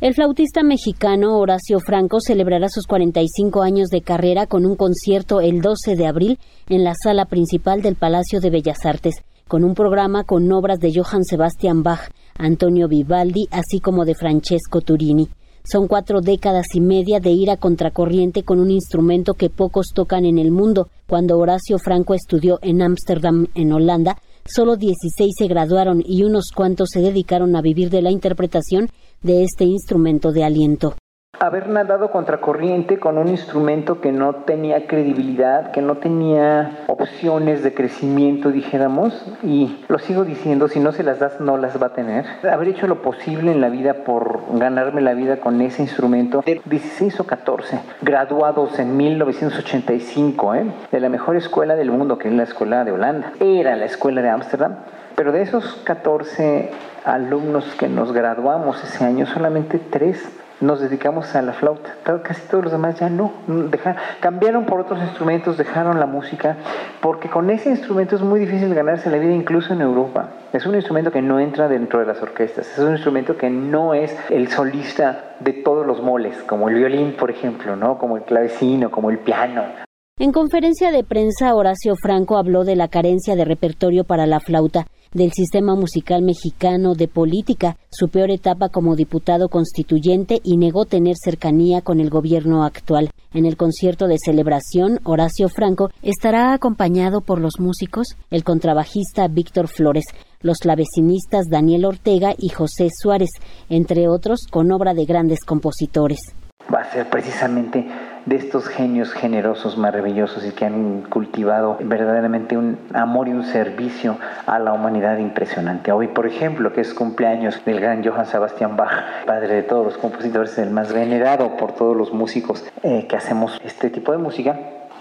El flautista mexicano Horacio Franco celebrará sus 45 años de carrera con un concierto el 12 de abril en la sala principal del Palacio de Bellas Artes, con un programa con obras de Johann Sebastian Bach, Antonio Vivaldi, así como de Francesco Turini. Son cuatro décadas y media de ir a contracorriente con un instrumento que pocos tocan en el mundo. Cuando Horacio Franco estudió en Ámsterdam, en Holanda, solo 16 se graduaron y unos cuantos se dedicaron a vivir de la interpretación de este instrumento de aliento haber nadado contracorriente con un instrumento que no tenía credibilidad, que no tenía opciones de crecimiento, dijéramos, y lo sigo diciendo, si no se las das, no las va a tener. Haber hecho lo posible en la vida por ganarme la vida con ese instrumento, de 16 o 14, graduados en 1985, ¿eh? de la mejor escuela del mundo, que es la escuela de Holanda, era la escuela de Ámsterdam, pero de esos 14 alumnos que nos graduamos ese año, solamente tres nos dedicamos a la flauta. Casi todos los demás ya no. cambiaron por otros instrumentos, dejaron la música, porque con ese instrumento es muy difícil ganarse la vida incluso en Europa. Es un instrumento que no entra dentro de las orquestas, es un instrumento que no es el solista de todos los moles, como el violín, por ejemplo, ¿no? como el clavecino, como el piano. En conferencia de prensa, Horacio Franco habló de la carencia de repertorio para la flauta del sistema musical mexicano de política, su peor etapa como diputado constituyente y negó tener cercanía con el gobierno actual. En el concierto de celebración, Horacio Franco estará acompañado por los músicos, el contrabajista Víctor Flores, los clavecinistas Daniel Ortega y José Suárez, entre otros, con obra de grandes compositores. Va a ser precisamente de estos genios generosos, maravillosos y que han cultivado verdaderamente un amor y un servicio a la humanidad impresionante. Hoy, por ejemplo, que es cumpleaños del gran Johann Sebastian Bach, padre de todos los compositores, el más venerado por todos los músicos eh, que hacemos este tipo de música,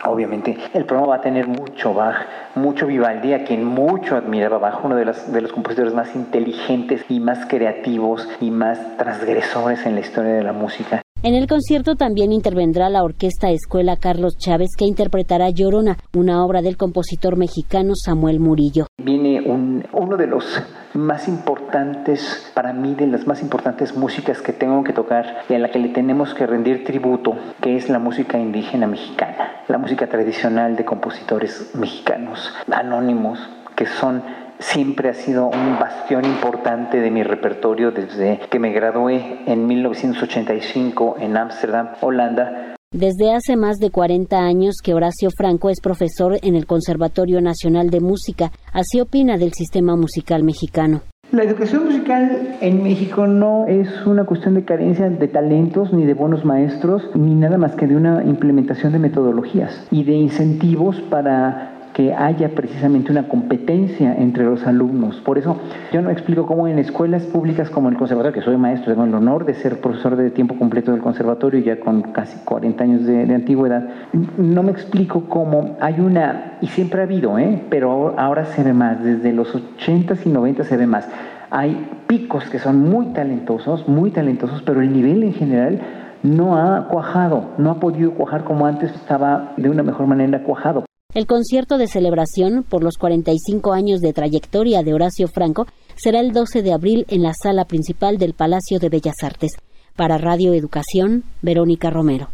Obviamente, el programa va a tener mucho Bach, mucho Vivaldi, a quien mucho admiraba Bach, uno de los, de los compositores más inteligentes y más creativos y más transgresores en la historia de la música. En el concierto también intervendrá la Orquesta Escuela Carlos Chávez que interpretará Llorona, una obra del compositor mexicano Samuel Murillo. Viene un, uno de los más importantes, para mí, de las más importantes músicas que tengo que tocar y a la que le tenemos que rendir tributo, que es la música indígena mexicana, la música tradicional de compositores mexicanos, anónimos, que son siempre ha sido un bastión importante de mi repertorio desde que me gradué en 1985 en Ámsterdam, Holanda. Desde hace más de 40 años que Horacio Franco es profesor en el Conservatorio Nacional de Música, así opina del sistema musical mexicano. La educación musical en México no es una cuestión de carencia de talentos ni de buenos maestros, ni nada más que de una implementación de metodologías y de incentivos para que haya precisamente una competencia entre los alumnos. Por eso yo no explico cómo en escuelas públicas como el conservatorio, que soy maestro, tengo el honor de ser profesor de tiempo completo del conservatorio ya con casi 40 años de, antigüedad, no me explico cómo hay una, y siempre ha habido, ¿eh? pero ahora se ve más, desde los 80s y 90 se ve más. Hay picos que son muy talentosos, muy talentosos, pero el nivel en general no ha cuajado, no ha podido cuajar como antes estaba de una mejor manera cuajado. El concierto de celebración por los 45 años de trayectoria de Horacio Franco será el 12 de abril en la sala principal del Palacio de Bellas Artes. Para Radio Educación, Verónica Romero.